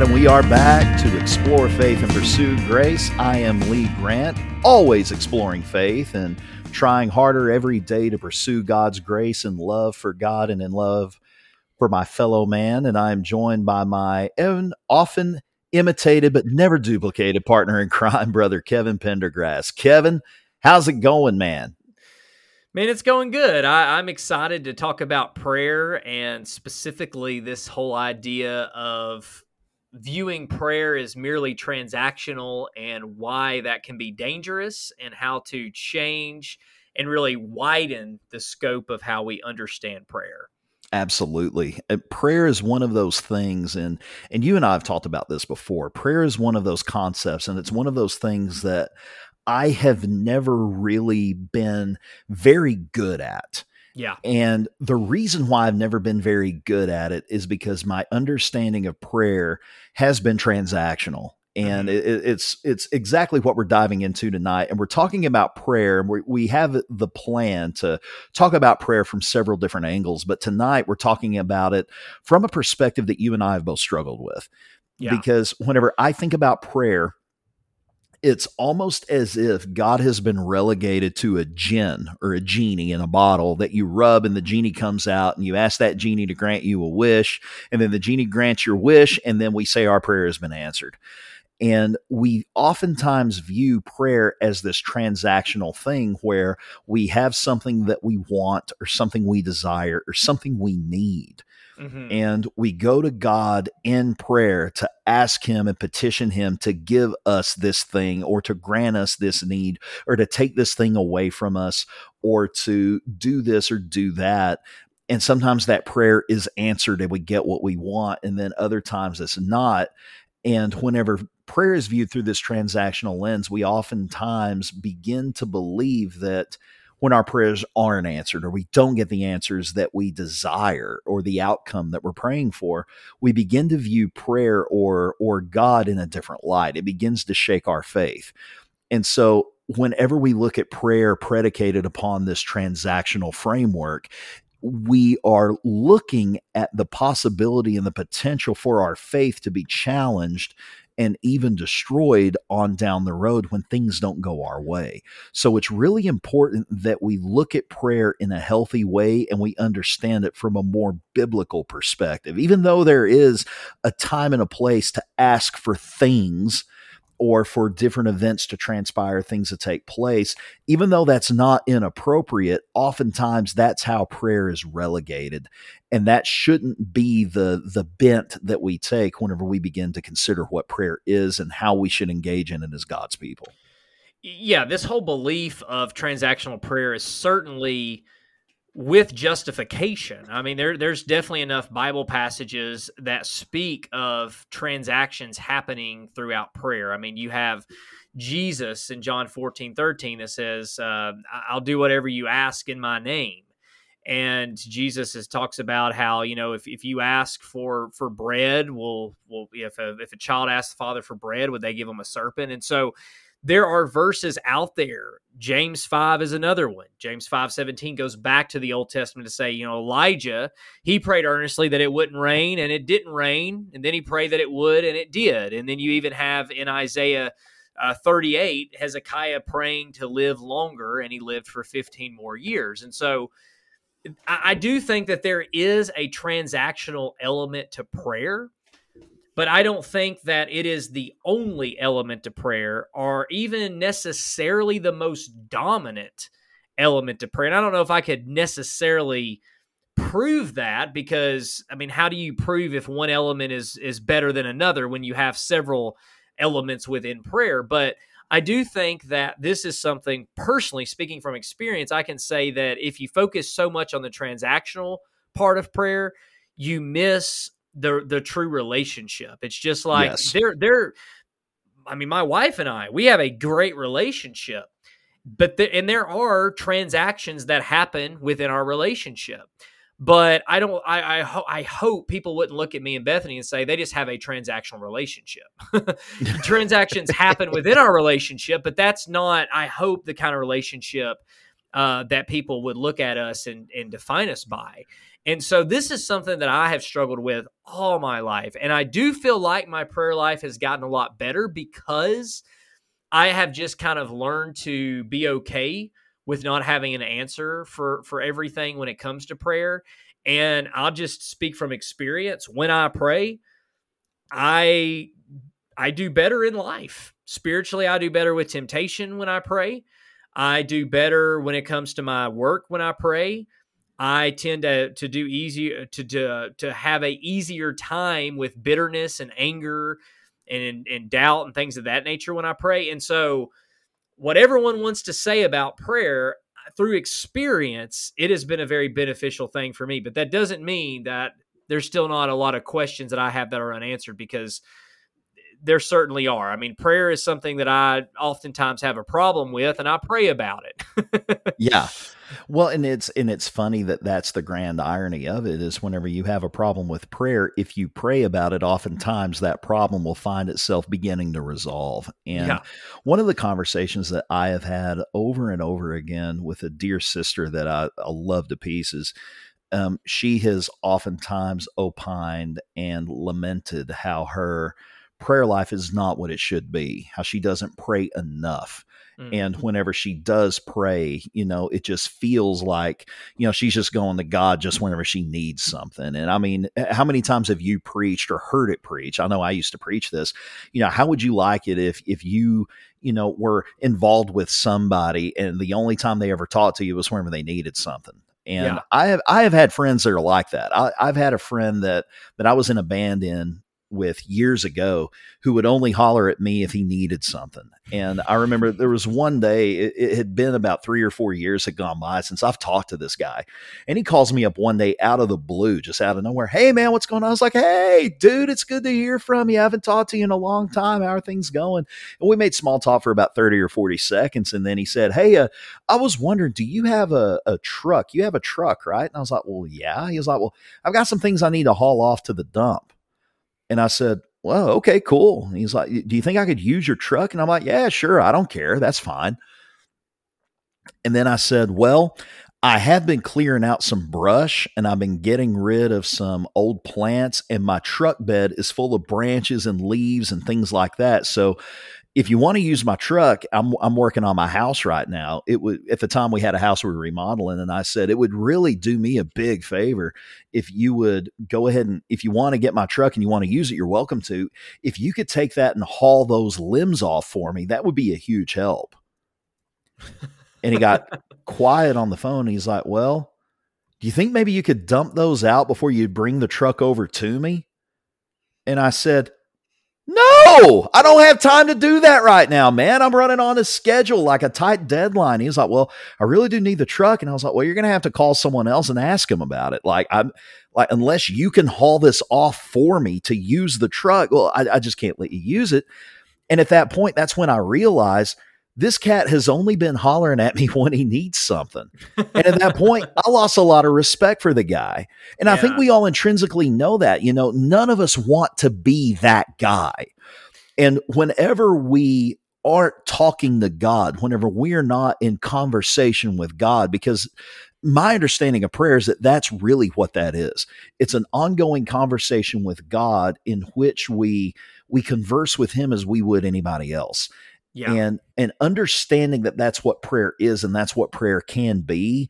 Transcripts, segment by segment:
And we are back to explore faith and pursue grace. I am Lee Grant, always exploring faith and trying harder every day to pursue God's grace and love for God and in love for my fellow man. And I am joined by my own often imitated but never duplicated partner in crime, brother Kevin Pendergrass. Kevin, how's it going, man? Man, it's going good. I, am excited to talk about prayer and specifically this whole idea of viewing prayer as merely transactional and why that can be dangerous and how to change and really widen the scope of how we understand prayer. Absolutely. Uh, prayer is one of those things and and you and I have talked about this before. Prayer is one of those concepts and it's one of those things that I have never really been very good at. Yeah. And the reason why I've never been very good at it is because my understanding of prayer has been transactional. And mm-hmm. it, it's it's exactly what we're diving into tonight, and we're talking about prayer. And we we have the plan to talk about prayer from several different angles, but tonight we're talking about it from a perspective that you and I have both struggled with. Yeah. Because whenever I think about prayer, it's almost as if God has been relegated to a jinn or a genie in a bottle that you rub and the genie comes out and you ask that genie to grant you a wish and then the genie grants your wish and then we say our prayer has been answered. And we oftentimes view prayer as this transactional thing where we have something that we want or something we desire or something we need. Mm-hmm. And we go to God in prayer to ask Him and petition Him to give us this thing or to grant us this need or to take this thing away from us or to do this or do that. And sometimes that prayer is answered and we get what we want. And then other times it's not. And whenever prayer is viewed through this transactional lens, we oftentimes begin to believe that when our prayers aren't answered or we don't get the answers that we desire or the outcome that we're praying for we begin to view prayer or or god in a different light. It begins to shake our faith. And so whenever we look at prayer predicated upon this transactional framework we are looking at the possibility and the potential for our faith to be challenged and even destroyed on down the road when things don't go our way. So it's really important that we look at prayer in a healthy way and we understand it from a more biblical perspective. Even though there is a time and a place to ask for things or for different events to transpire, things to take place, even though that's not inappropriate, oftentimes that's how prayer is relegated. And that shouldn't be the the bent that we take whenever we begin to consider what prayer is and how we should engage in it as God's people. Yeah, this whole belief of transactional prayer is certainly with justification. I mean, there there's definitely enough Bible passages that speak of transactions happening throughout prayer. I mean, you have Jesus in John 14, 13 that says, uh, I'll do whatever you ask in my name. And Jesus is, talks about how, you know, if, if you ask for for bread, will will if a, if a child asks the father for bread, would they give him a serpent? And so there are verses out there. James 5 is another one. James 5 17 goes back to the Old Testament to say, you know, Elijah, he prayed earnestly that it wouldn't rain, and it didn't rain. And then he prayed that it would, and it did. And then you even have in Isaiah uh, 38, Hezekiah praying to live longer, and he lived for 15 more years. And so I, I do think that there is a transactional element to prayer but I don't think that it is the only element to prayer or even necessarily the most dominant element to prayer. And I don't know if I could necessarily prove that because I mean, how do you prove if one element is is better than another when you have several elements within prayer? But I do think that this is something personally speaking from experience, I can say that if you focus so much on the transactional part of prayer, you miss the the true relationship. It's just like yes. they're they're I mean, my wife and I, we have a great relationship. But the, and there are transactions that happen within our relationship. But I don't. I I, ho- I hope people wouldn't look at me and Bethany and say they just have a transactional relationship. Transactions happen within our relationship, but that's not. I hope the kind of relationship uh, that people would look at us and, and define us by. And so this is something that I have struggled with all my life. And I do feel like my prayer life has gotten a lot better because I have just kind of learned to be okay with not having an answer for for everything when it comes to prayer. And I'll just speak from experience. When I pray, I I do better in life. Spiritually, I do better with temptation when I pray. I do better when it comes to my work when I pray. I tend to to do easier uh, to to uh, to have a easier time with bitterness and anger and and doubt and things of that nature when I pray. And so, what everyone wants to say about prayer uh, through experience, it has been a very beneficial thing for me. But that doesn't mean that there's still not a lot of questions that I have that are unanswered because eh, there certainly are. I mean, prayer is something that I oftentimes have a problem with, and I pray about it. yeah. Well, and it's and it's funny that that's the grand irony of it is whenever you have a problem with prayer, if you pray about it, oftentimes that problem will find itself beginning to resolve. And yeah. one of the conversations that I have had over and over again with a dear sister that I, I love to pieces um, she has oftentimes opined and lamented how her prayer life is not what it should be, how she doesn't pray enough. Mm-hmm. And whenever she does pray, you know, it just feels like, you know, she's just going to God just whenever she needs something. And I mean, how many times have you preached or heard it preached? I know I used to preach this. You know, how would you like it if if you, you know, were involved with somebody and the only time they ever talked to you was whenever they needed something? And yeah. I have I have had friends that are like that. I, I've had a friend that that I was in a band in with years ago who would only holler at me if he needed something. And I remember there was one day, it, it, had been about three or four years had gone by since I've talked to this guy. And he calls me up one day out of the blue, just out of nowhere. Hey, man, what's going on? I was like, hey, dude, it's good to hear from you. I haven't talked to you in a long time. How are things going? And we made small talk for about 30 or 40 seconds. And then he said, hey, uh, I was wondering, do you have a, a truck? You have a truck, right? And I was like, well, yeah. He was like, well, I've got some things I need to haul off to the dump. And I said, well, okay, cool. And he's like, do you think I could use your truck? And I'm like, yeah, sure. I don't care. That's fine. And then I said, well, I have been clearing out some brush and I've been getting rid of some old plants, and my truck bed is full of branches and leaves and things like that. So if you want to use my truck, I'm I'm working on my house right now. It would at the time we had a house we were remodeling, and I said it would really do me a big favor if you would go ahead and if you want to get my truck and you want to use it, you're welcome to. If you could take that and haul those limbs off for me, that would be a huge help. and he got quiet on the phone. he's like, "Well, do you think maybe you could dump those out before you bring the truck over to me?" And I said, no, I don't have time to do that right now, man. I'm running on a schedule, like a tight deadline. He was like, Well, I really do need the truck. And I was like, Well, you're to have to call someone else and ask him about it. Like, I'm like, unless you can haul this off for me to use the truck, well, I, I just can't let you use it. And at that point, that's when I realized this cat has only been hollering at me when he needs something. And at that point, I lost a lot of respect for the guy. And yeah. I think we all intrinsically know that. You know, none of us want to be that guy. And whenever we aren't talking to God, whenever we're not in conversation with God, because my understanding of prayer is that that's really what that is. It's an ongoing conversation with God in which we we converse with him as we would anybody else. Yeah. And and understanding that that's what prayer is and that's what prayer can be.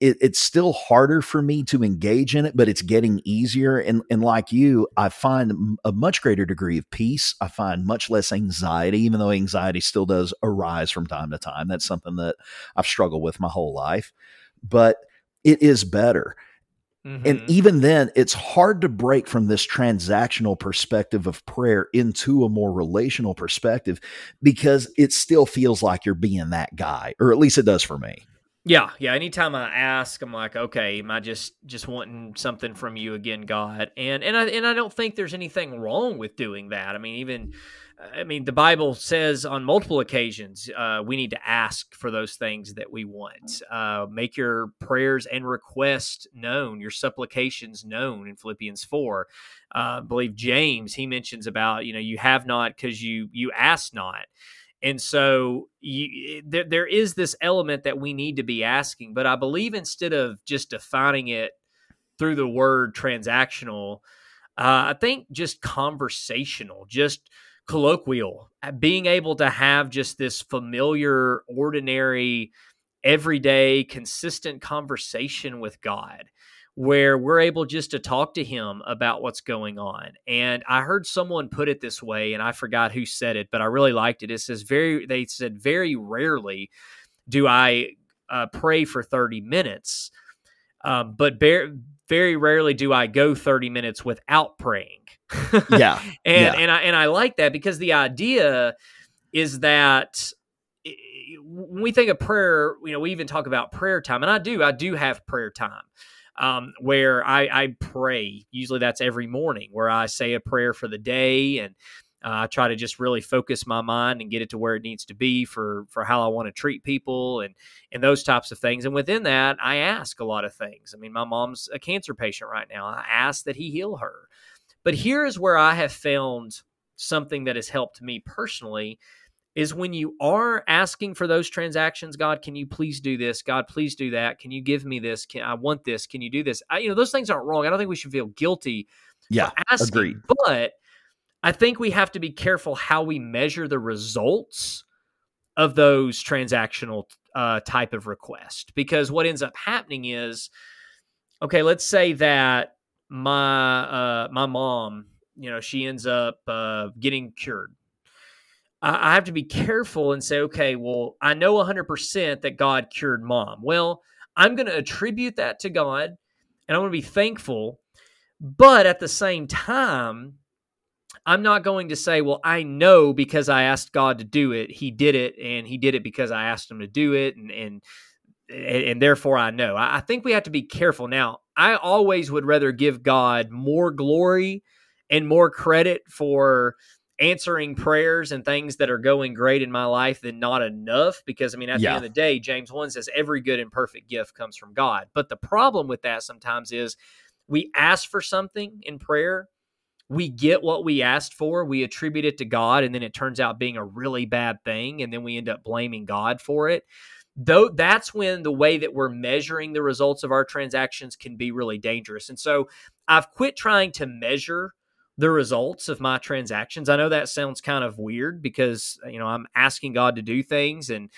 It, it's still harder for me to engage in it, but it's getting easier. And, and like you, I find a much greater degree of peace. I find much less anxiety, even though anxiety still does arise from time to time. That's something that I've struggled with my whole life, but it is better. Mm-hmm. And even then, it's hard to break from this transactional perspective of prayer into a more relational perspective because it still feels like you're being that guy, or at least it does for me. Yeah, yeah. Anytime I ask, I'm like, okay, am I just just wanting something from you again, God? And and I and I don't think there's anything wrong with doing that. I mean, even I mean, the Bible says on multiple occasions uh, we need to ask for those things that we want. Uh, make your prayers and requests known, your supplications known in Philippians four. Uh, I believe James he mentions about you know you have not because you you ask not. And so you, there, there is this element that we need to be asking. But I believe instead of just defining it through the word transactional, uh, I think just conversational, just colloquial, uh, being able to have just this familiar, ordinary, everyday, consistent conversation with God where we're able just to talk to him about what's going on. And I heard someone put it this way, and I forgot who said it, but I really liked it. It says very, they said, very rarely do I uh, pray for 30 minutes, um, but very, very rarely do I go 30 minutes without praying. yeah. and, yeah. and I, and I like that because the idea is that when we think of prayer, you know, we even talk about prayer time, and I do, I do have prayer time um, where I, I, pray. Usually that's every morning where I say a prayer for the day and uh, I try to just really focus my mind and get it to where it needs to be for for how I want to treat people and and those types of things. And within that, I ask a lot of things. I mean, my mom's a cancer patient right now. I ask that he heal her. But here is where I have found something that has helped me personally is when you are asking for those transactions god can you please do this? God please do that. Can you give me this? Can i want this. Can you do this? I, you know those things aren't wrong. I don't think we should feel guilty yeah asking, agreed. But i think we have to be careful how we measure the results of those transactional uh, type of request because what ends up happening is okay let's say that my uh, my mom you know she ends up uh, getting cured I have to be careful and say, okay, well, I know 100% that God cured mom. Well, I'm going to attribute that to God and I'm going to be thankful. But at the same time, I'm not going to say, well, I know because I asked God to do it, He did it, and He did it because I asked Him to do it, and and and therefore I know. I think we have to be careful. Now, I always would rather give God more glory and more credit for answering prayers and things that are going great in my life than not enough because I mean at yeah. the end of the day James 1 says every good and perfect gift comes from God. But the problem with that sometimes is we ask for something in prayer, we get what we asked for, we attribute it to God and then it turns out being a really bad thing and then we end up blaming God for it. Though that's when the way that we're measuring the results of our transactions can be really dangerous. And so I've quit trying to measure the results of my transactions. I know that sounds kind of weird because, you know, I'm asking God to do things and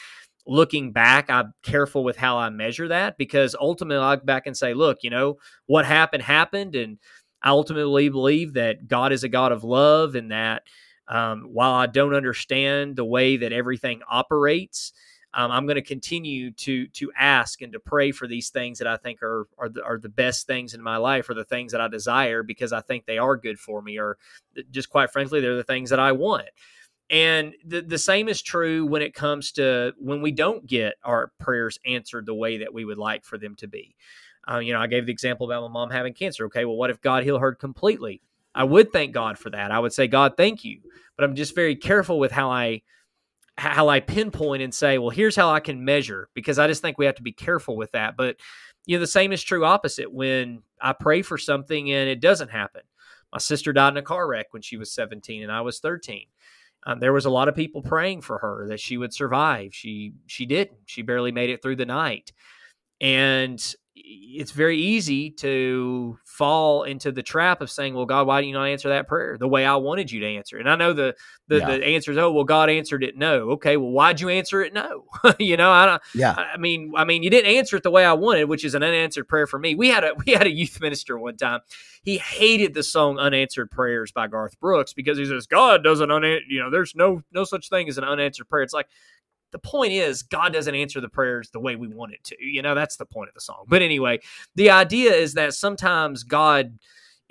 looking back, I'm careful with how I measure that because ultimately I'll go back and say, look, you know, what happened happened. And I ultimately believe that God is a God of love and that um, while I don't understand the way that everything operates, um, I'm going to continue to to ask and to pray for these things that I think are are the, are the best things in my life, or the things that I desire because I think they are good for me, or just quite frankly, they're the things that I want. And the, the same is true when it comes to when we don't get our prayers answered the way that we would like for them to be. Uh, you know, I gave the example about my mom having cancer. Okay, well, what if God healed her completely? I would thank God for that. I would say, God, thank you. But I'm just very careful with how I how I pinpoint and say, well, here's how I can measure because I just think we have to be careful with that. But you know, the same is true opposite when I pray for something and it doesn't happen. My sister died in a car wreck when she was 17 and I was 13. Um, there was a lot of people praying for her that she would survive. She she didn't. She barely made it through the night. And it's very easy to fall into the trap of saying, "Well, God, why didn't you not answer that prayer the way I wanted you to answer?" And I know the the, yeah. the answer is, "Oh, well, God answered it no." Okay, well, why'd you answer it no? you know, I don't. Yeah. I mean, I mean, you didn't answer it the way I wanted, which is an unanswered prayer for me. We had a we had a youth minister one time. He hated the song "Unanswered Prayers" by Garth Brooks because he says God doesn't unanswer. You know, there's no no such thing as an unanswered prayer. It's like the point is God doesn't answer the prayers the way we want it to. You know, that's the point of the song. But anyway, the idea is that sometimes God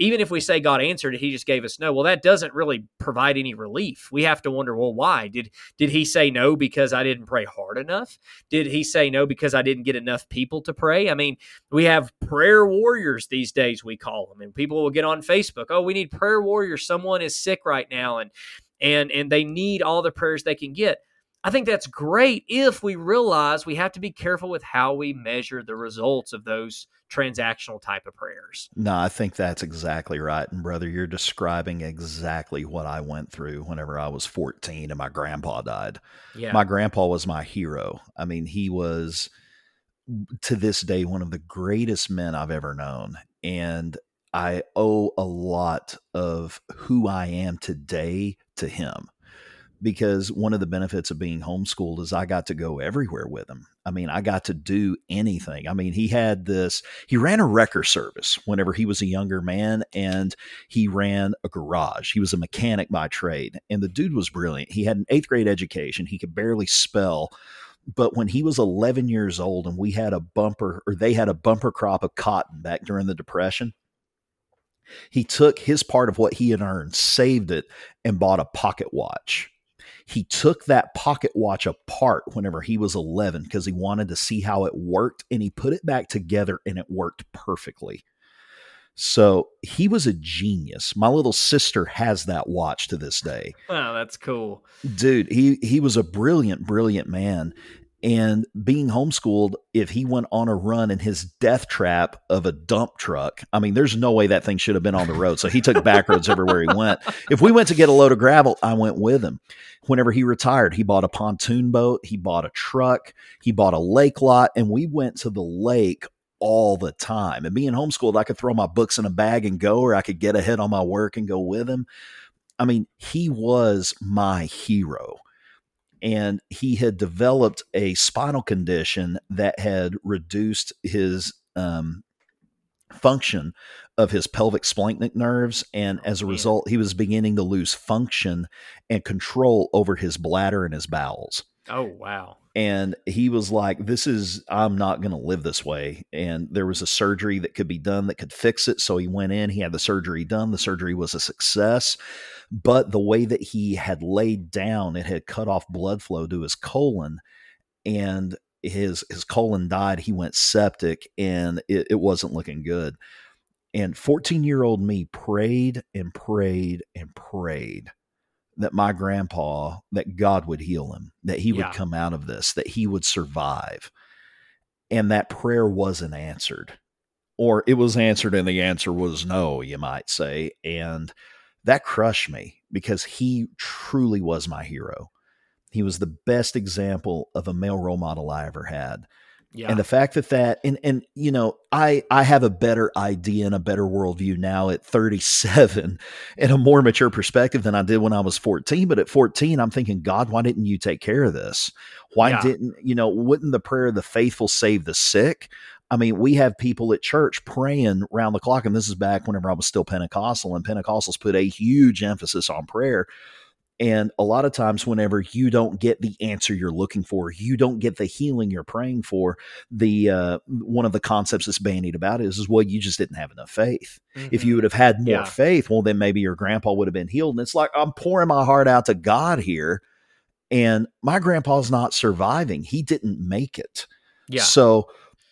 even if we say God answered it, he just gave us no. Well, that doesn't really provide any relief. We have to wonder, well, why? Did did he say no because I didn't pray hard enough? Did he say no because I didn't get enough people to pray? I mean, we have prayer warriors these days we call them. And people will get on Facebook, "Oh, we need prayer warriors. Someone is sick right now and and and they need all the prayers they can get." I think that's great if we realize we have to be careful with how we measure the results of those transactional type of prayers. No, I think that's exactly right. And brother, you're describing exactly what I went through whenever I was 14 and my grandpa died. Yeah. My grandpa was my hero. I mean, he was to this day one of the greatest men I've ever known. And I owe a lot of who I am today to him because one of the benefits of being homeschooled is I got to go everywhere with him. I mean, I got to do anything. I mean, he had this, he ran a wrecker service whenever he was a younger man, and he ran a garage. He was a mechanic by trade, and the dude was brilliant. He had an eighth grade education, he could barely spell. But when he was 11 years old and we had a bumper, or they had a bumper crop of cotton back during the Depression, he took his part of what he had earned, saved it, and bought a pocket watch he took that pocket watch apart whenever he was 11 because he wanted to see how it worked and he put it back together and it worked perfectly. So he was a genius. My little sister has that watch to this day. Wow, oh, that's cool. Dude, he he was a brilliant, brilliant man. And being homeschooled, if he went on a run in his death trap of a dump truck, I mean, there's no way that thing should have been on the road. So he took back roads everywhere he went. If we went to get a load of gravel, I went with him. Whenever he retired, he bought a pontoon boat, he bought a truck, he bought a lake lot, and we went to the lake all the time. And being homeschooled, I could throw my books in a bag and go, or I could get ahead on my work and go with him. I mean, he was my hero and he had developed a spinal condition that had reduced his um, function of his pelvic splanchnic nerves and oh, as a result he was beginning to lose function and control over his bladder and his bowels oh wow. And he was like this is i'm not going to live this way. And there was a surgery that could be done that could fix it. So he went in he had the surgery done. The surgery was a success. But the way that he had laid down, it had cut off blood flow to his colon, and his his colon died. He went septic, and it, it wasn't looking good. And 14 year old me prayed and prayed and prayed that my grandpa, that God would heal him, that he would yeah. come out of this, that he would survive. And that prayer wasn't answered. Or it was answered and the answer was no, you might say. And that crushed me because he truly was my hero. He was the best example of a male role model I ever had. Yeah. And the fact that that and and you know I I have a better idea and a better worldview now at 37 and a more mature perspective than I did when I was 14. But at 14, I'm thinking, God, why didn't you take care of this? Why yeah. didn't you know? Wouldn't the prayer of the faithful save the sick? I mean, we have people at church praying round the clock, and this is back whenever I was still Pentecostal, and Pentecostals put a huge emphasis on prayer. And a lot of times, whenever you don't get the answer you're looking for, you don't get the healing you're praying for. The uh, one of the concepts that's bandied about is, is well, you just didn't have enough faith. Mm-hmm. If you would have had more yeah. faith, well, then maybe your grandpa would have been healed. And it's like I'm pouring my heart out to God here, and my grandpa's not surviving. He didn't make it. Yeah. So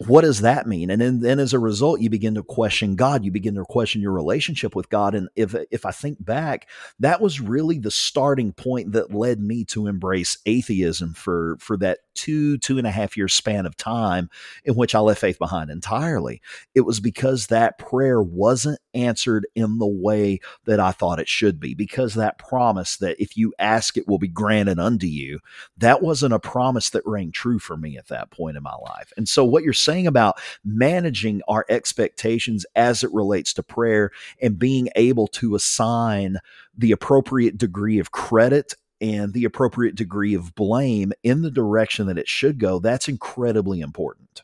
what does that mean? And then, then as a result, you begin to question God. You begin to question your relationship with God. And if if I think back, that was really the starting point that led me to embrace atheism for for that two two and a half year span of time in which I left faith behind entirely. It was because that prayer wasn't answered in the way that I thought it should be. Because that promise that if you ask, it will be granted unto you. That wasn't a promise that rang true for me at that point in my life. And so what you're saying about managing our expectations as it relates to prayer and being able to assign the appropriate degree of credit and the appropriate degree of blame in the direction that it should go, that's incredibly important.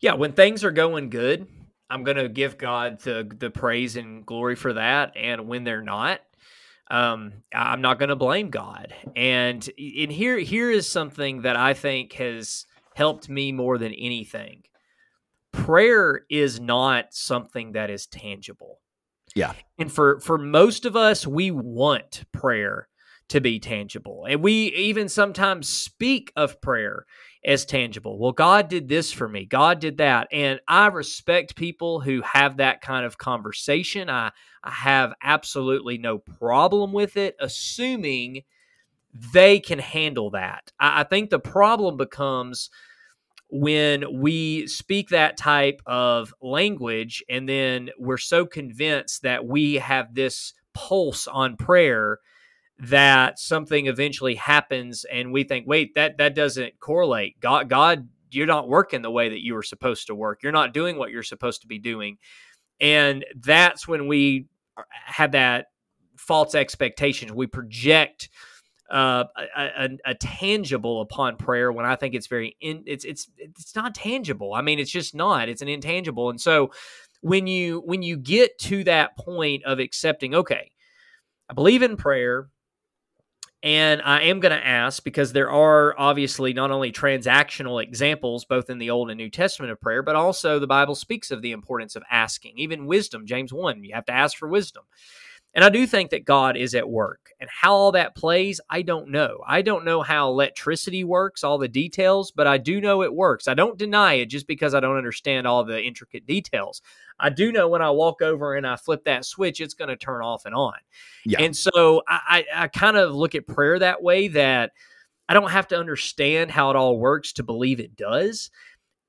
Yeah, when things are going good, I'm going to give God the the praise and glory for that, and when they're not, um, I'm not going to blame God. And and here here is something that I think has helped me more than anything prayer is not something that is tangible. Yeah. And for for most of us we want prayer to be tangible. And we even sometimes speak of prayer as tangible. Well, God did this for me. God did that. And I respect people who have that kind of conversation. I I have absolutely no problem with it assuming they can handle that. I, I think the problem becomes when we speak that type of language and then we're so convinced that we have this pulse on prayer that something eventually happens and we think wait that that doesn't correlate. God god you're not working the way that you were supposed to work. You're not doing what you're supposed to be doing. And that's when we uh, have that false expectations. We project uh, a, a, a, tangible upon prayer when I think it's very in, it's it's it's not tangible. I mean, it's just not. It's an intangible. And so when you when you get to that point of accepting, okay, I believe in prayer. And I am going to ask because there are obviously not only transactional examples, both in the Old and New Testament of prayer, but also the Bible speaks of the importance of asking. Even wisdom, James 1, you have to ask for wisdom. And I do think that God is at work. And how all that plays, I don't know. I don't know how electricity works, all the details, but I do know it works. I don't deny it just because I don't understand all the intricate details. I do know when I walk over and I flip that switch, it's going to turn off and on. Yeah. And so I, I, I kind of look at prayer that way that I don't have to understand how it all works to believe it does.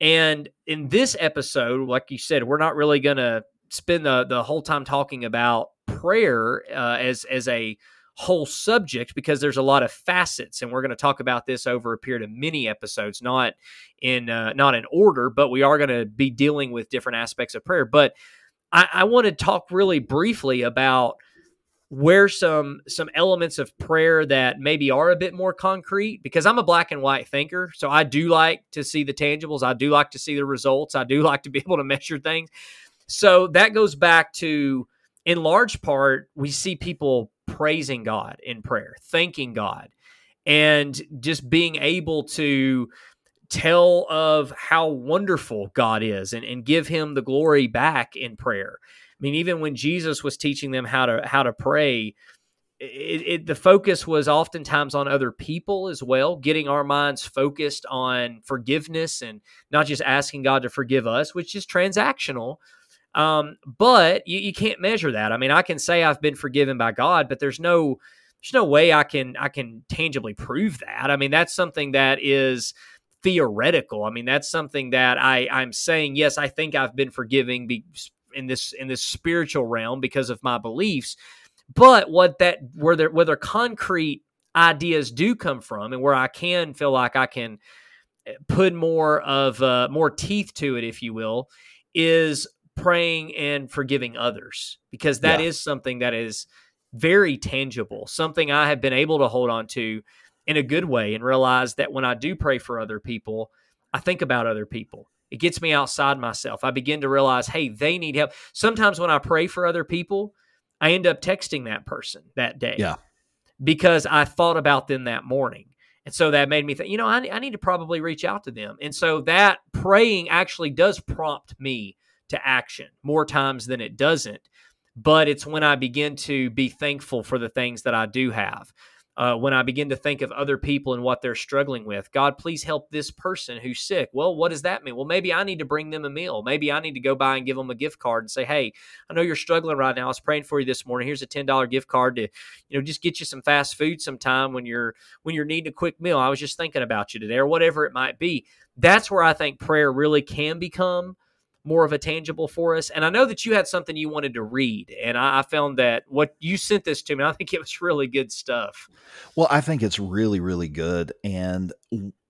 And in this episode, like you said, we're not really going to spend the, the whole time talking about prayer uh, as as a whole subject because there's a lot of facets and we're going to talk about this over a period of many episodes not in uh, not in order but we are going to be dealing with different aspects of prayer. But I, I want to talk really briefly about where some some elements of prayer that maybe are a bit more concrete because I'm a black and white thinker so I do like to see the tangibles I do like to see the results I do like to be able to measure things. So that goes back to in large part, we see people praising God in prayer, thanking God, and just being able to tell of how wonderful God is and, and give him the glory back in prayer. I mean, even when Jesus was teaching them how to how to pray, it, it, the focus was oftentimes on other people as well, getting our minds focused on forgiveness and not just asking God to forgive us, which is transactional, um, but you, you can't measure that. I mean, I can say I've been forgiven by God, but there's no there's no way I can I can tangibly prove that. I mean, that's something that is theoretical. I mean, that's something that I I'm saying yes, I think I've been forgiving be, in this in this spiritual realm because of my beliefs. But what that where there whether concrete ideas do come from and where I can feel like I can eh, put more of uh, more teeth to it, if you will, is praying and forgiving others because that yeah. is something that is very tangible, something I have been able to hold on to in a good way and realize that when I do pray for other people, I think about other people. It gets me outside myself. I begin to realize, hey, they need help. Sometimes when I pray for other people, I end up texting that person that day. Yeah. Because I thought about them that morning. And so that made me think, you know, I, I need to probably reach out to them. And so that praying actually does prompt me to action more times than it doesn't. But it's when I begin to be thankful for the things that I do have. Uh, when I begin to think of other people and what they're struggling with, God, please help this person who's sick. Well, what does that mean? Well, maybe I need to bring them a meal. Maybe I need to go by and give them a gift card and say, "Hey, I know you're struggling right now. I was praying for you this morning. Here's a ten dollar gift card to, you know, just get you some fast food sometime when you're when you're needing a quick meal. I was just thinking about you today, or whatever it might be." That's where I think prayer really can become more of a tangible for us. And I know that you had something you wanted to read, and I, I, found that what you sent this to me, I think it was really good stuff. Well, I think it's really, really good, and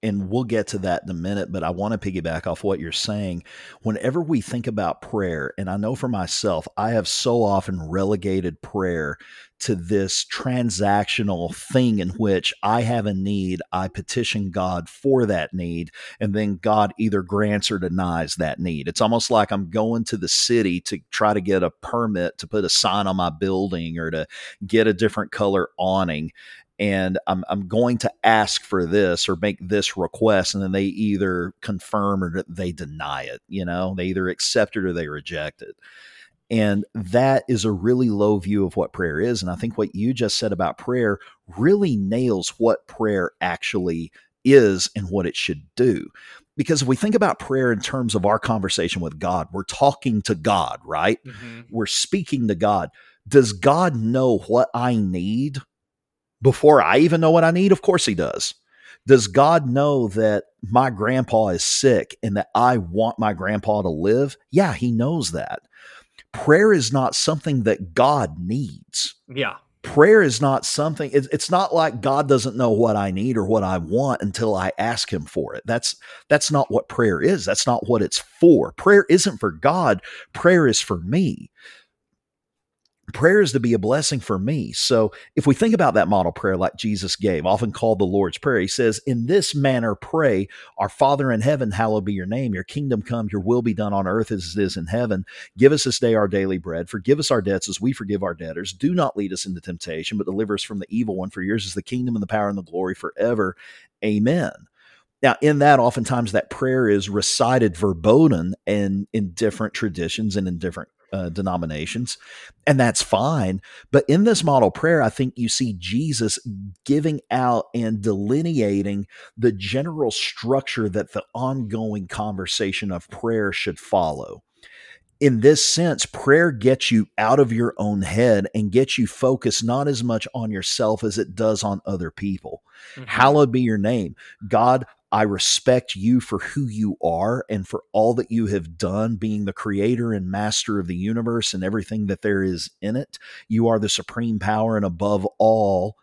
and we'll get to that in a minute, but I want to piggyback off what you're saying. Whenever we think about prayer, and I know for myself, I have so often relegated prayer to this transactional thing in which I have a need, I petition God for that need, and then God either grants or denies that need. It's almost like I'm going to the city to try to get a permit to put a sign on my building or to get a different color awning and I'm, I'm going to ask for this or make this request and then they either confirm or they deny it you know? They either accept it or they reject it. And that is a really low view of what prayer is and i think what you just said about prayer really nails what prayer actually is and what it should do. Because if we think about prayer in terms of our conversation with god we're talking to god right? Mm-hmm. we're speaking to god. Does god know what i need before I even know what I need? Of course he does. Does God know that my grandpa is sick and that I want my grandpa to live? Yeah, he knows that. Prayer is not something that God needs. Yeah. Prayer is not something, it's not like God doesn't know what I need or what I want until I ask him for it. That's that's not what prayer is. That's not what it's for. Prayer isn't for God. Prayer is for me prayer is to be a blessing for me. So if we think about that model prayer like Jesus gave, often called the Lord's Prayer, he says, In this manner pray, Our Father in heaven, hallowed be your name. Your kingdom come, your will be done on earth as it is in heaven. Give us this day our daily bread. Forgive us our debts as we forgive our debtors. Do not lead us into temptation, but deliver us from the evil one. For yours is the kingdom and the power and the glory forever. Amen. Now, in that, oftentimes that prayer is recited verboten and in different traditions and in different uh, denominations, and that's fine. But in this model prayer, I think you see Jesus giving out and delineating the general structure that the ongoing conversation of prayer should follow in this sense, prayer gets you out of your own head and gets you focused not as much on yourself as it does on other people. Mm-hmm. Hallowed be your name. God, I respect you for who you are and for all that you have done, being the creator and master of the universe and everything that there is in it. You are the supreme power and above all,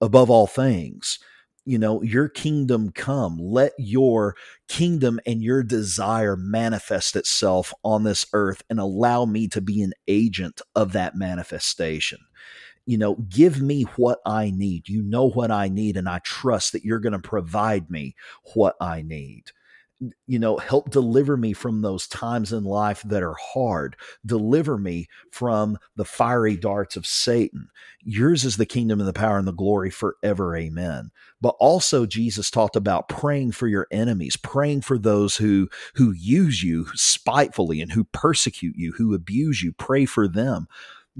above all things. You know, your kingdom come. Let your kingdom and your desire manifest itself on this earth and allow me to be an agent of that manifestation you know, give me what I need. You know what I need, and I trust that you're going to provide me what I need. You know, help deliver me from those times in life that are hard. Deliver me from the fiery darts of Satan. Yours is the kingdom and the power and the glory forever. Amen. But also Jesus talked about praying for your enemies, praying for those who who use you spitefully and who persecute you, who abuse you. Pray for them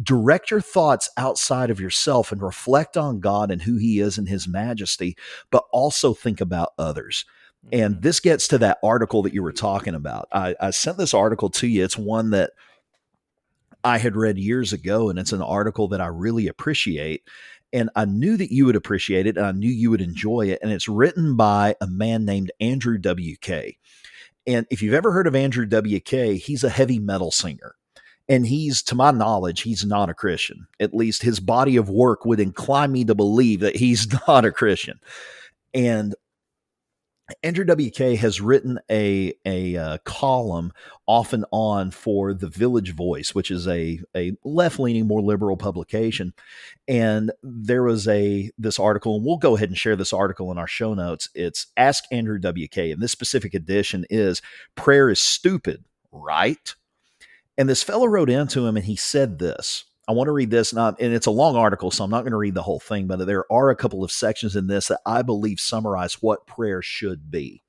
direct your thoughts outside of yourself and reflect on God and who He is and His majesty, but also think about others. And mm-hmm. this gets to that article that you were talking about. I, I sent this article to you. It's one that I had read years ago, and it's an article that I really appreciate. And I knew that you would appreciate it, and I knew you would enjoy it. And it's written by a man named Andrew W.K. And if you've ever heard of Andrew W.K., he's a heavy metal singer and he's to my knowledge he's not a christian at least his body of work would incline me to believe that he's not a christian and Andrew WK has written a a uh, column off and on for the Village Voice, which is a a left leaning, more liberal publication. And there was a this article, and we'll go ahead and share this article in our show notes. It's Ask Andrew WK, and this specific edition is "Prayer is Stupid, Right?" And this fellow wrote into him and he said this. I want to read this, and, and it's a long article, so I'm not going to read the whole thing, but there are a couple of sections in this that I believe summarize what prayer should be.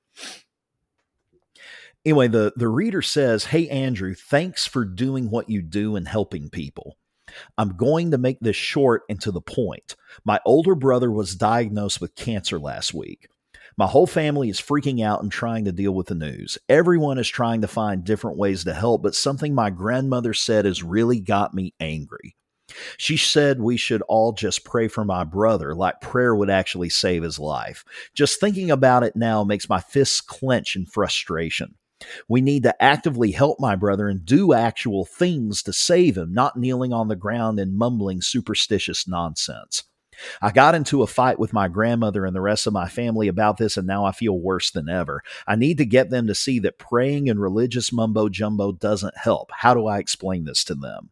Anyway, the, the reader says, Hey, Andrew, thanks for doing what you do and helping people. I'm going to make this short and to the point. My older brother was diagnosed with cancer last week. My whole family is freaking out and trying to deal with the news. Everyone is trying to find different ways to help, but something my grandmother said has really got me angry. She said we should all just pray for my brother, like prayer would actually save his life. Just thinking about it now makes my fists clench in frustration. We need to actively help my brother and do actual things to save him, not kneeling on the ground and mumbling superstitious nonsense. I got into a fight with my grandmother and the rest of my family about this, and now I feel worse than ever. I need to get them to see that praying and religious mumbo jumbo doesn't help. How do I explain this to them?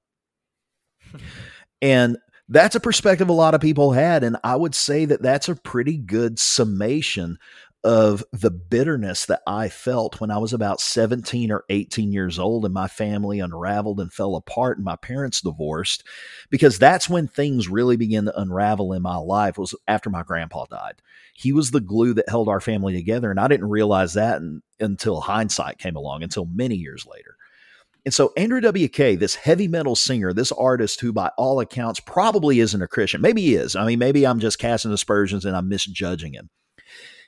and that's a perspective a lot of people had. And I would say that that's a pretty good summation of the bitterness that I felt when I was about 17 or 18 years old and my family unraveled and fell apart and my parents divorced because that's when things really began to unravel in my life was after my grandpa died. He was the glue that held our family together and I didn't realize that in, until hindsight came along until many years later. And so Andrew WK, this heavy metal singer, this artist who by all accounts probably isn't a Christian. Maybe he is. I mean, maybe I'm just casting aspersions and I'm misjudging him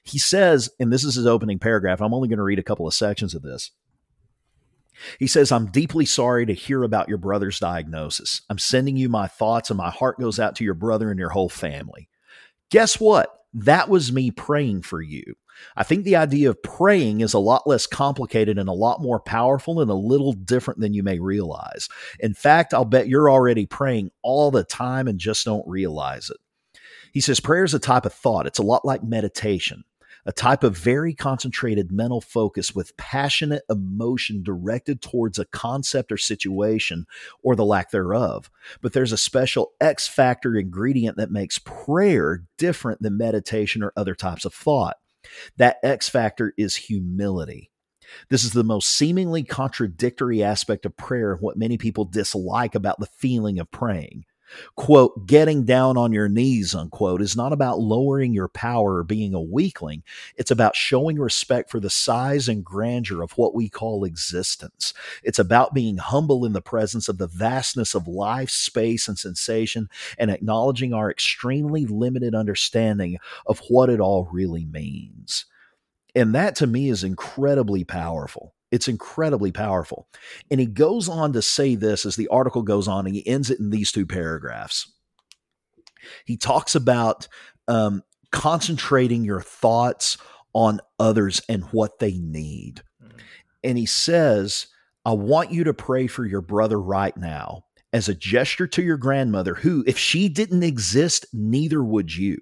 he says, and this is his opening paragraph, I'm only going to read a couple of sections of this. He says, I'm deeply sorry to hear about your brother's diagnosis. I'm sending you my thoughts, and my heart goes out to your brother and your whole family. Guess what? That was me praying for you. I think the idea of praying is a lot less complicated and a lot more powerful and a little different than you may realize. In fact, I'll bet you're already praying all the time and just don't realize it. He says prayer is a type of thought, it's a lot like meditation a type of very concentrated mental focus with passionate emotion directed towards a concept or situation or the lack thereof. But there's a special X factor ingredient that makes prayer different than meditation or other types of thought. That X factor is humility. This is the most seemingly contradictory aspect of prayer, and what many people dislike about the feeling of praying. Quote, getting down on your knees, unquote, is not about lowering your power or being a weakling. It's about showing respect for the size and grandeur of what we call existence. It's about being humble in the presence of the vastness of life, space, and sensation, and acknowledging our extremely limited understanding of what it all really means. And that to me is incredibly powerful. It's incredibly powerful. And he goes on to say this as the article goes on, and he ends it in these two paragraphs. He talks about um, concentrating your thoughts on others and what they need. Mm-hmm. And he says, I want you to pray for your brother right now as a gesture to your grandmother, who, if she didn't exist, neither would you.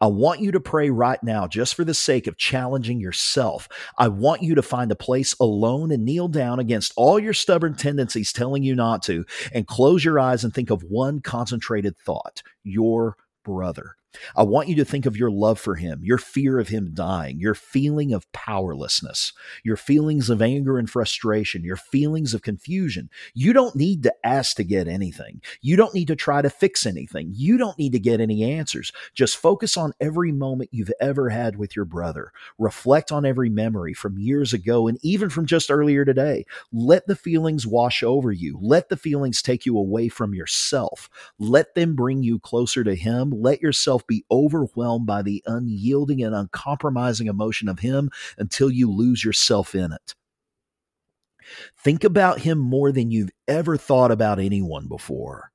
I want you to pray right now, just for the sake of challenging yourself. I want you to find a place alone and kneel down against all your stubborn tendencies telling you not to, and close your eyes and think of one concentrated thought your brother. I want you to think of your love for him, your fear of him dying, your feeling of powerlessness, your feelings of anger and frustration, your feelings of confusion. You don't need to ask to get anything. You don't need to try to fix anything. You don't need to get any answers. Just focus on every moment you've ever had with your brother. Reflect on every memory from years ago and even from just earlier today. Let the feelings wash over you. Let the feelings take you away from yourself. Let them bring you closer to him. Let yourself yourself be overwhelmed by the unyielding and uncompromising emotion of Him until you lose yourself in it. Think about Him more than you've ever thought about anyone before.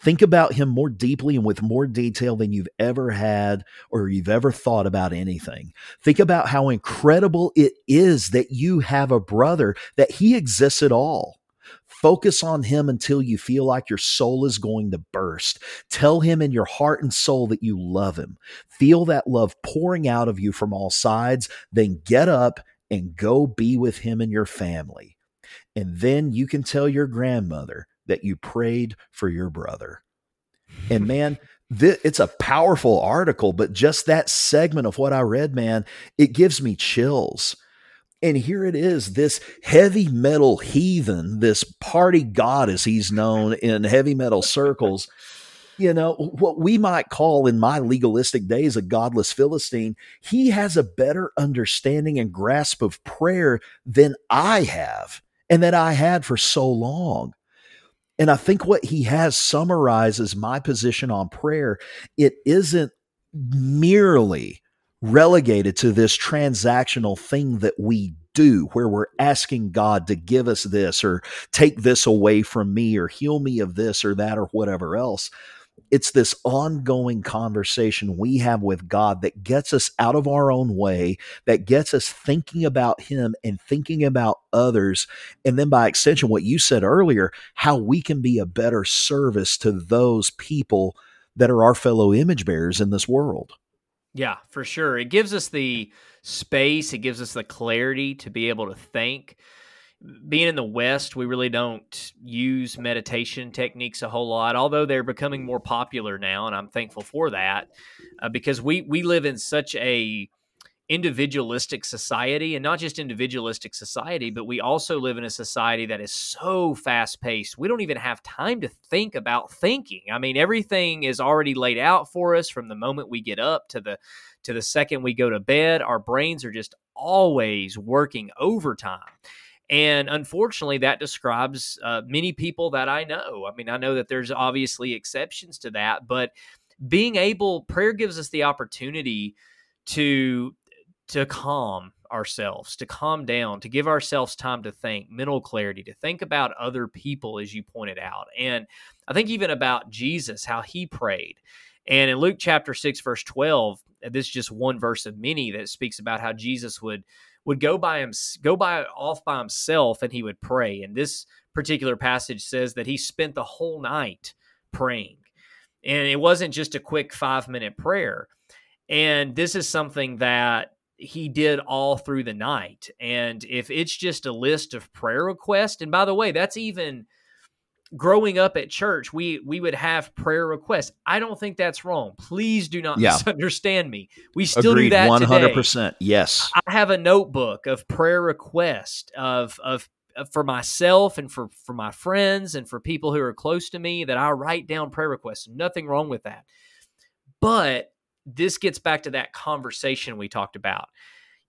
Think about him more deeply and with more detail than you've ever had or you've ever thought about anything. Think about how incredible it is that you have a brother, that he exists at all. Focus on Him until you feel like your soul is going to burst. Tell Him in your heart and soul that you love Him. Feel that love pouring out of you from all sides. Then get up and go be with Him and your family. And then you can tell your grandmother that you prayed for your brother. And man, it's a powerful article, but just that segment of what I read, man, it gives me chills and here it is this heavy metal heathen, this party god as he's known in heavy metal circles. You know, what we might call in my legalistic days a godless Philistine, he has a better understanding and grasp of prayer than I have and that I had for so long. And I think what he has summarizes my position on prayer. It isn't merely relegated to this transactional thing that we do where we're asking God to give us this or take this away from me or heal me of this or that or whatever else. It's this ongoing conversation we have with God that gets us out of our own way, that gets us thinking about Him and thinking about others. And then by extension, what you said earlier, how we can be a better service to those people that are our fellow image bearers in this world. Yeah, for sure. It gives us the space, it gives us the clarity to be able to think. Being in the West, we really don't use meditation techniques a whole lot, although they're becoming more popular now, and I'm thankful for that uh, because we we live in such a individualistic society and not just individualistic society but we also live in a society that is so fast paced we don't even have time to think about thinking. I mean everything is already laid out for us from the moment we get up to the to the second we go to bed. Our brains are just always working overtime. And unfortunately that describes uh, many people that i know. I mean i know that there's obviously exceptions to that but being able prayer gives us the opportunity to to calm ourselves, to calm down, to give ourselves time to think, mental clarity, to think about other people, as you pointed out. And I think even about Jesus, how he prayed. And in Luke chapter 6 verse 12, this is just one verse of many that speaks about how Jesus would would go by him go by off by himself and he would pray. And this particular passage says that he spent the whole night praying. And it wasn't just a quick 5-minute prayer. And this is something that he did all through the night. And if it's just a list of prayer requests, and by the way, that's even growing up at church, we we would have prayer requests. I don't think that's wrong. Please do not yeah. misunderstand me. We still Agreed, do that 100%. Today. Yes. I have a notebook of prayer requests of of uh, for myself and for for my friends and for people who are close to me that I write down prayer requests. Nothing wrong with that. But this gets back to that conversation we talked about.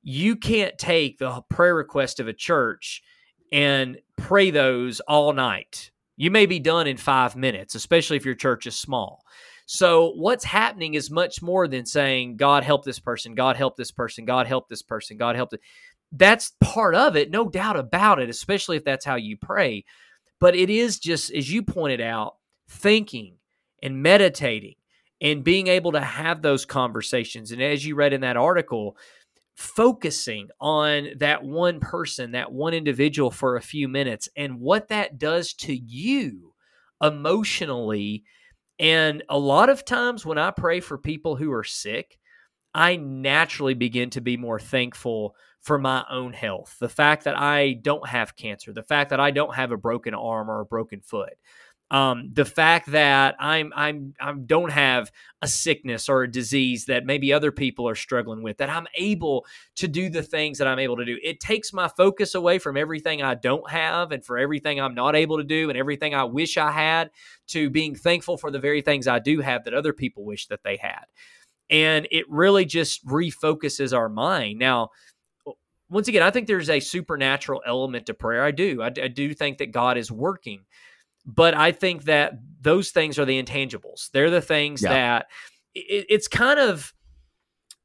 You can't take the prayer request of a church and pray those all night. You may be done in five minutes, especially if your church is small. So, what's happening is much more than saying, God help this person, God help this person, God help this person, God help it. That's part of it, no doubt about it, especially if that's how you pray. But it is just, as you pointed out, thinking and meditating and being able to have those conversations. And as you read in that article, focusing on that one person, that one individual for a few minutes, and what that does to you emotionally. And a lot of times when I pray for people who are sick, I naturally begin to be more thankful for my own health. The fact that I don't have cancer, the fact that I don't have a broken arm or a broken foot, um, the fact that I'm I'm I don't have a sickness or a disease that maybe other people are struggling with, that I'm able to do the things that I'm able to do. It takes my focus away from everything I don't have and for everything I'm not able to do and everything I wish I had to being thankful for the very things I do have that other people wish that they had. And it really just refocuses our mind. Now, once again, I think there's a supernatural element to prayer. I do. I, I do think that God is working but I think that those things are the intangibles. They're the things yeah. that it, it's kind of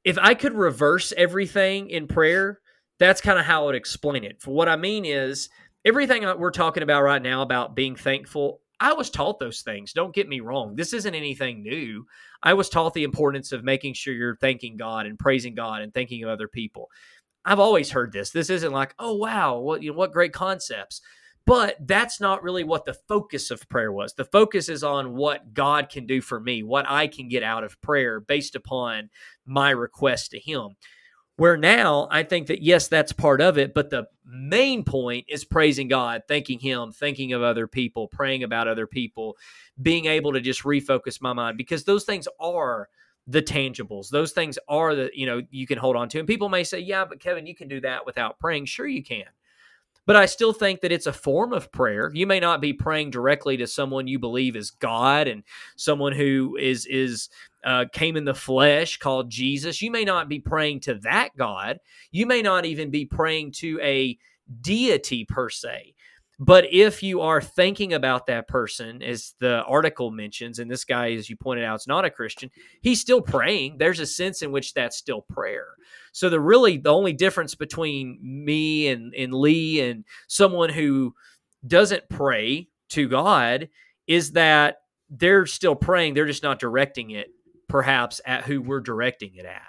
if I could reverse everything in prayer, that's kind of how I would explain it. For what I mean is everything we're talking about right now about being thankful. I was taught those things. Don't get me wrong. This isn't anything new. I was taught the importance of making sure you're thanking God and praising God and thinking of other people. I've always heard this. This isn't like, oh wow, what you know, what great concepts. But that's not really what the focus of prayer was. The focus is on what God can do for me, what I can get out of prayer based upon my request to Him. Where now I think that, yes, that's part of it, but the main point is praising God, thanking Him, thinking of other people, praying about other people, being able to just refocus my mind because those things are the tangibles. Those things are the, you know, you can hold on to. And people may say, yeah, but Kevin, you can do that without praying. Sure, you can. But I still think that it's a form of prayer. You may not be praying directly to someone you believe is God and someone who is is uh, came in the flesh called Jesus. You may not be praying to that God. You may not even be praying to a deity per se. But if you are thinking about that person, as the article mentions, and this guy, as you pointed out, is not a Christian, he's still praying. There's a sense in which that's still prayer. So the really the only difference between me and, and Lee and someone who doesn't pray to God is that they're still praying. They're just not directing it perhaps at who we're directing it at.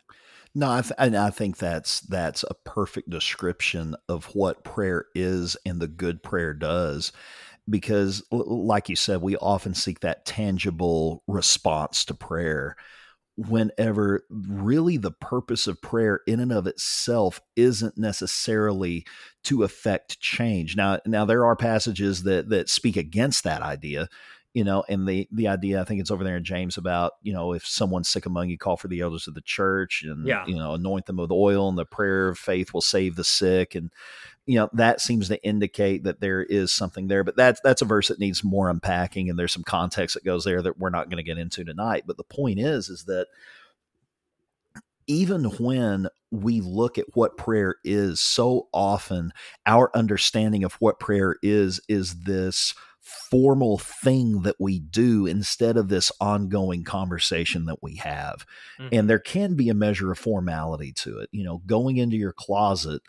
No, I, th- and I think that's that's a perfect description of what prayer is and the good prayer does, because, like you said, we often seek that tangible response to prayer. Whenever really the purpose of prayer in and of itself isn't necessarily to affect change. Now, now there are passages that that speak against that idea you know, and the the idea I think it's over there in James about you know if someone's sick among you, call for the elders of the church and yeah. you know anoint them with oil, and the prayer of faith will save the sick, and you know that seems to indicate that there is something there. But that's that's a verse that needs more unpacking, and there's some context that goes there that we're not going to get into tonight. But the point is, is that even when we look at what prayer is, so often our understanding of what prayer is is this formal thing that we do instead of this ongoing conversation that we have. Mm-hmm. And there can be a measure of formality to it. You know, going into your closet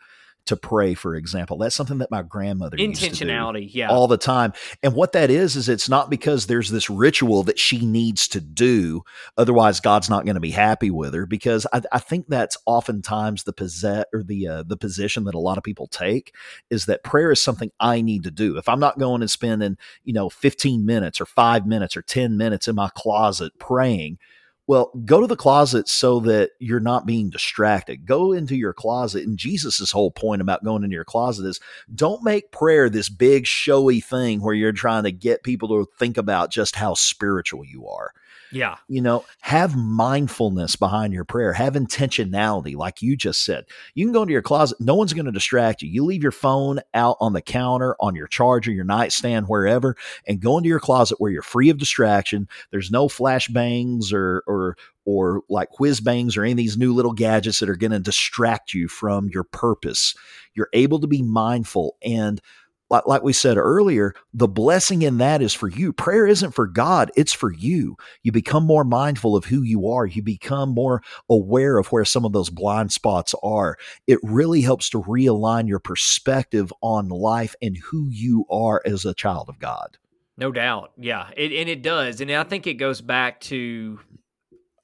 to pray, for example. That's something that my grandmother intentionality, yeah, all the time. And what that is is it's not because there's this ritual that she needs to do, otherwise God's not going to be happy with her. Because I, I think that's oftentimes the possess or the uh, the position that a lot of people take is that prayer is something I need to do. If I'm not going and spending you know 15 minutes or five minutes or 10 minutes in my closet praying well, go to the closet so that you're not being distracted. Go into your closet. And Jesus' whole point about going into your closet is don't make prayer this big, showy thing where you're trying to get people to think about just how spiritual you are. Yeah. You know, have mindfulness behind your prayer, have intentionality, like you just said. You can go into your closet, no one's going to distract you. You leave your phone out on the counter, on your charger, your nightstand, wherever, and go into your closet where you're free of distraction. There's no flash bangs or, or, or like whiz bangs or any of these new little gadgets that are going to distract you from your purpose. You're able to be mindful and like, like we said earlier, the blessing in that is for you. Prayer isn't for God, it's for you. You become more mindful of who you are. You become more aware of where some of those blind spots are. It really helps to realign your perspective on life and who you are as a child of God. No doubt. Yeah. It, and it does. And I think it goes back to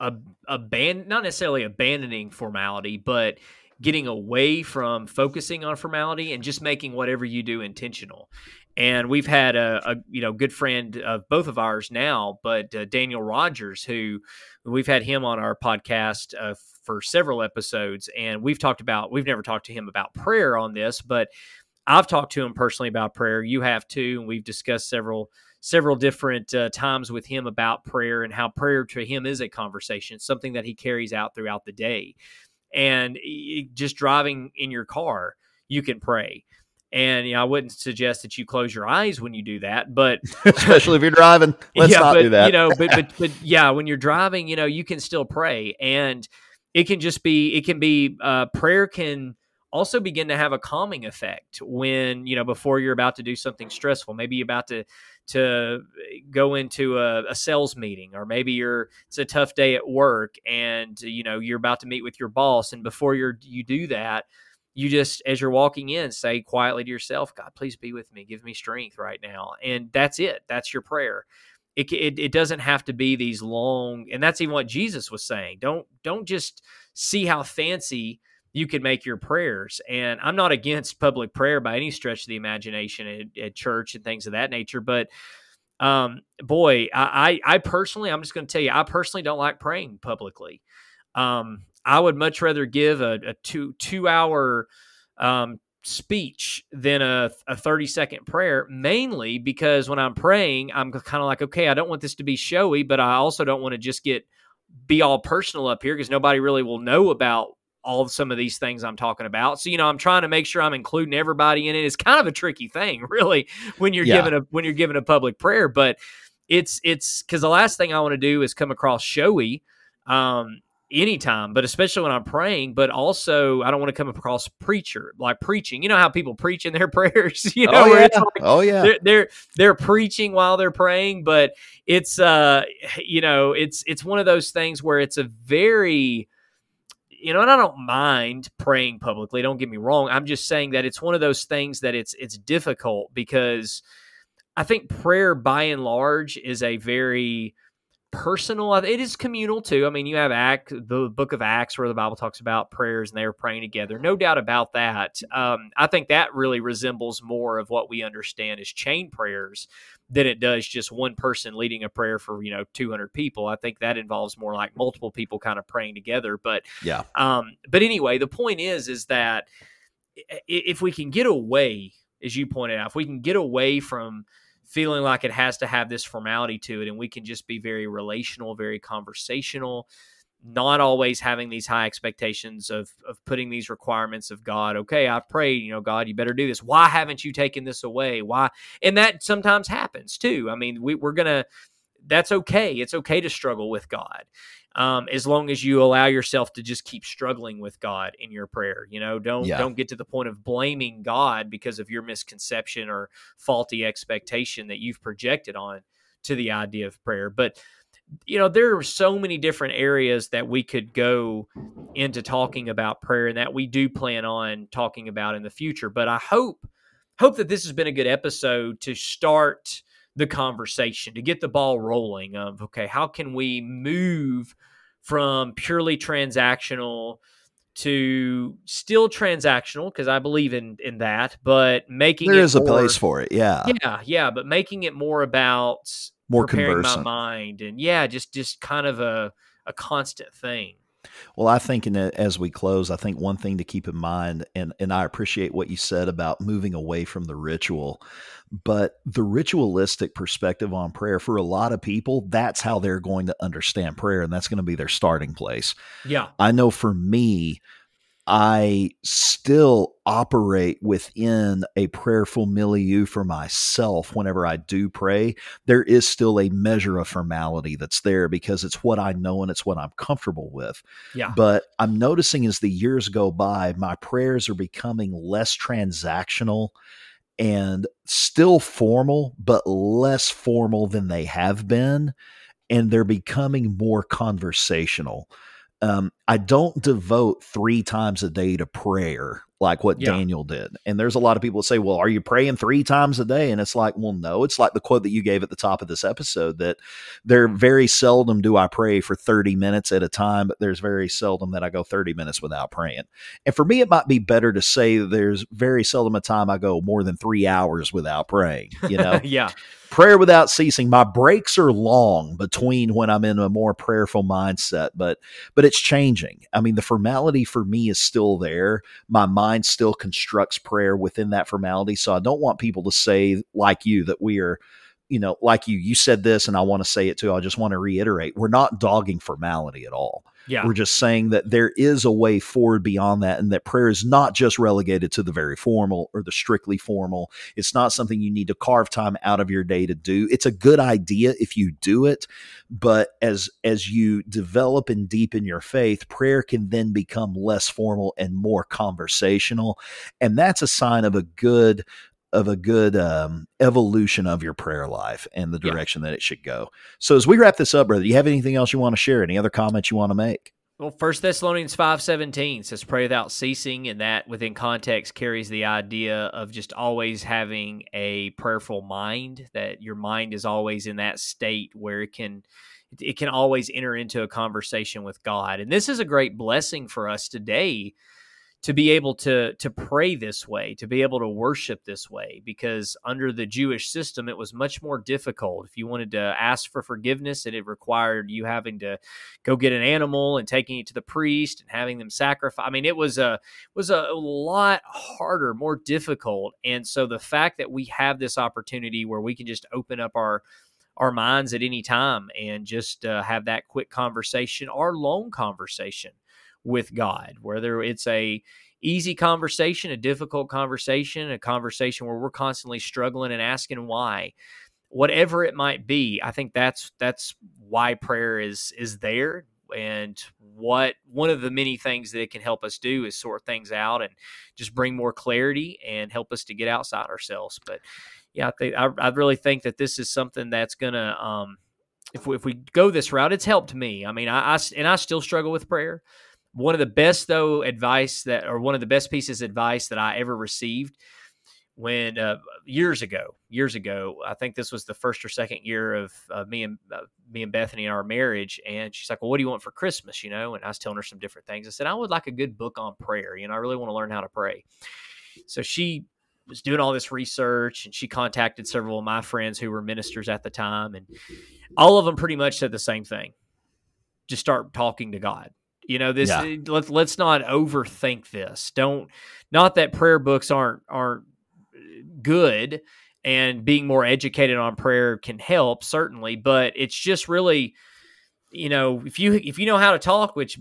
a, a band, not necessarily abandoning formality, but getting away from focusing on formality and just making whatever you do intentional. And we've had a, a you know good friend of both of ours now, but uh, Daniel Rogers, who we've had him on our podcast uh, for several episodes, and we've talked about we've never talked to him about prayer on this, but I've talked to him personally about prayer. You have too, and we've discussed several several different uh, times with him about prayer and how prayer to him is a conversation, something that he carries out throughout the day and just driving in your car, you can pray. And you know, I wouldn't suggest that you close your eyes when you do that, but especially if you're driving, let's yeah, not but, do that. You know, but but but yeah, when you're driving, you know, you can still pray, and it can just be it can be uh, prayer can also begin to have a calming effect when you know before you're about to do something stressful maybe you're about to to go into a, a, sales meeting or maybe you're it's a tough day at work and you know you're about to meet with your boss and before you're you do that you just as you're walking in say quietly to yourself god please be with me. Give me strength right now. And that's it. That's your prayer. It, it, it doesn't have to be these long and that's even what jesus was saying. Don't don't just see how fancy you can make your prayers. And I'm not against public prayer by any stretch of the imagination at, at church and things of that nature. But um, boy, I, I, I personally, I'm just going to tell you, I personally don't like praying publicly. Um, I would much rather give a, a two two hour um, speech than a, a 30 second prayer, mainly because when I'm praying, I'm kind of like, okay, I don't want this to be showy, but I also don't want to just get be all personal up here because nobody really will know about all of some of these things I'm talking about. So, you know, I'm trying to make sure I'm including everybody in it. It's kind of a tricky thing, really, when you're yeah. giving a when you're giving a public prayer. But it's it's because the last thing I want to do is come across showy um anytime, but especially when I'm praying, but also I don't want to come across preacher like preaching. You know how people preach in their prayers, you know, oh, yeah. Like oh yeah. They're, they're they're preaching while they're praying, but it's uh you know, it's it's one of those things where it's a very you know, and I don't mind praying publicly. Don't get me wrong. I'm just saying that it's one of those things that it's it's difficult because I think prayer by and large is a very personal. It is communal too. I mean, you have Act, the Book of Acts, where the Bible talks about prayers and they are praying together. No doubt about that. Um, I think that really resembles more of what we understand as chain prayers than it does just one person leading a prayer for you know 200 people i think that involves more like multiple people kind of praying together but yeah um but anyway the point is is that if we can get away as you pointed out if we can get away from feeling like it has to have this formality to it and we can just be very relational very conversational not always having these high expectations of of putting these requirements of God. Okay, I've prayed, you know, God, you better do this. Why haven't you taken this away? Why? And that sometimes happens too. I mean, we, we're gonna. That's okay. It's okay to struggle with God, um, as long as you allow yourself to just keep struggling with God in your prayer. You know, don't yeah. don't get to the point of blaming God because of your misconception or faulty expectation that you've projected on to the idea of prayer. But you know, there are so many different areas that we could go into talking about prayer and that we do plan on talking about in the future. But I hope hope that this has been a good episode to start the conversation, to get the ball rolling of okay, how can we move from purely transactional to still transactional because I believe in in that, but making there is more, a place for it. Yeah, yeah, yeah, but making it more about more preparing conversant. my mind and yeah, just just kind of a a constant thing. Well, I think in as we close, I think one thing to keep in mind, and and I appreciate what you said about moving away from the ritual, but the ritualistic perspective on prayer for a lot of people, that's how they're going to understand prayer, and that's going to be their starting place. Yeah, I know for me, I still operate within a prayerful milieu for myself whenever I do pray. There is still a measure of formality that's there because it's what I know and it's what I'm comfortable with. yeah, But I'm noticing as the years go by, my prayers are becoming less transactional and still formal, but less formal than they have been. And they're becoming more conversational um, I don't devote three times a day to prayer like what Yeah. Daniel did. And there's a lot of people that say, well, are you praying three times a day? And it's like, well, no. It's like the quote that you gave at the top of this episode that there very seldom do I pray for 30 minutes at a time, but there's very seldom that I go 30 minutes without praying. And for me, it might be better to say there's very seldom a time I go more than three hours without praying, you know? yeah, prayer without ceasing. My breaks are long between when i'm in a more prayerful mindset but but it's changing. I mean the formality for me is still there. My mind still constructs prayer within that formality so i don't want people to say like you that we are you know like you you said this and i want to say it too i just want to reiterate we're not dogging formality at all yeah, we're just saying that there is a way forward beyond that, and that prayer is not just relegated to the very formal or the strictly formal. It's not something you need to carve time out of your day to do. It's a good idea if you do it, but as as you develop and deepen your faith, prayer can then become less formal and more conversational, and that's a sign of a good of a good um, evolution of your prayer life and the Yeah. direction that it should go. So as we wrap this up, brother, do you have anything else you want to share? Any other comments you want to make? Well, First Thessalonians five seventeen says, "Pray without ceasing," and that within context carries the idea of just always having a prayerful mind. That your mind is always in that state where it can it can always enter into a conversation with God, and this is a great blessing for us today to be able to to pray this way, to be able to worship this way, because under the Jewish system, it was much more difficult. If you wanted to ask for forgiveness, and it required you having to go get an animal and taking it to the priest and having them sacrifice. I mean, it was a was a lot harder, more difficult. And so the fact that we have this opportunity where we can just open up our our minds at any time and just uh, have that quick conversation or long conversation with God, whether it's a easy conversation, a difficult conversation, a conversation where we're constantly struggling and asking why, whatever it might be. I think that's that's why prayer is is there and what one of the many things that it can help us do is sort things out and just bring more clarity and help us to get outside ourselves. But yeah, I think I, I really think that this is something that's gonna um if we, if we go this route, it's helped me. I mean, I and I still struggle with prayer. One of the best though advice that, or one of the best pieces of advice that I ever received when uh, years ago, years ago, I think this was the first or second year of uh, me and uh, me and Bethany in our marriage, and she's like, "Well, what do you want for Christmas?" You know, and I was telling her some different things. I said, "I would like a good book on prayer. You know, I really want to learn how to pray." So she was doing all this research, and she contacted several of my friends who were ministers at the time, and all of them pretty much said the same thing: just start talking to God. You know, this Yeah. let's let's not overthink this. Don't not that prayer books aren't aren't good and being more educated on prayer can help certainly but it's just really you know if you if you know how to talk which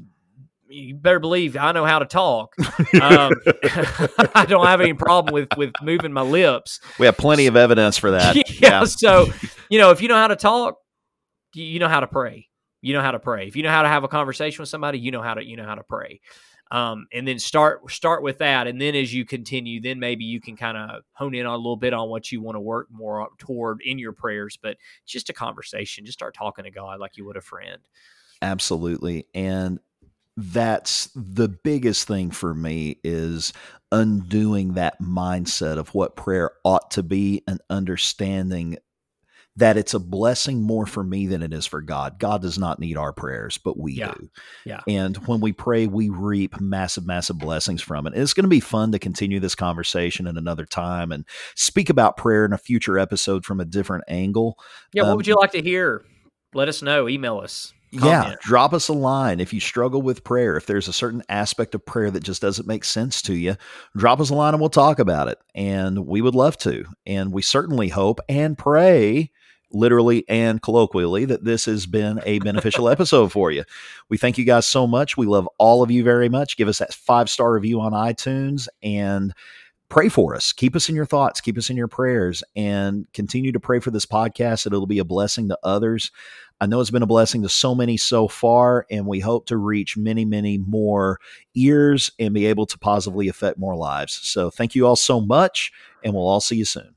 you better believe i know how to talk um, i don't have any problem with with moving my lips we have plenty of evidence for that. yeah, so you know if you know how to talk you know how to pray you know how to pray if you know how to have a conversation with somebody you know how to you know how to pray um, and then start start with that, and then as you continue, then maybe you can kind of hone in on a little bit on what you want to work more toward in your prayers. But just a conversation. Just start talking to God like you would a friend. Absolutely, and that's the biggest thing for me is undoing that mindset of what prayer ought to be and understanding that it's a blessing more for me than it is for God. God does not need our prayers, but we yeah. do. Yeah. And when we pray, we reap massive, massive blessings from it. And it's going to be fun to continue this conversation at another time and speak about prayer in a future episode from a different angle. Yeah. What um, would you like to hear? Let us know. Email us. Comment. Yeah, drop us a line if you struggle with prayer. If there's a certain aspect of prayer that just doesn't make sense to you, drop us a line and we'll talk about it. And we would love to. And we certainly hope and pray literally and colloquially, that this has been a beneficial episode for you. We thank you guys so much. We love all of you very much. Give us that five star review on iTunes and pray for us. Keep us in your thoughts, keep us in your prayers, and continue to pray for this podcast that it'll be a blessing to others. I know it's been a blessing to so many so far, and we hope to reach many, many more ears and be able to positively affect more lives. So, thank you all so much, and we'll all see you soon.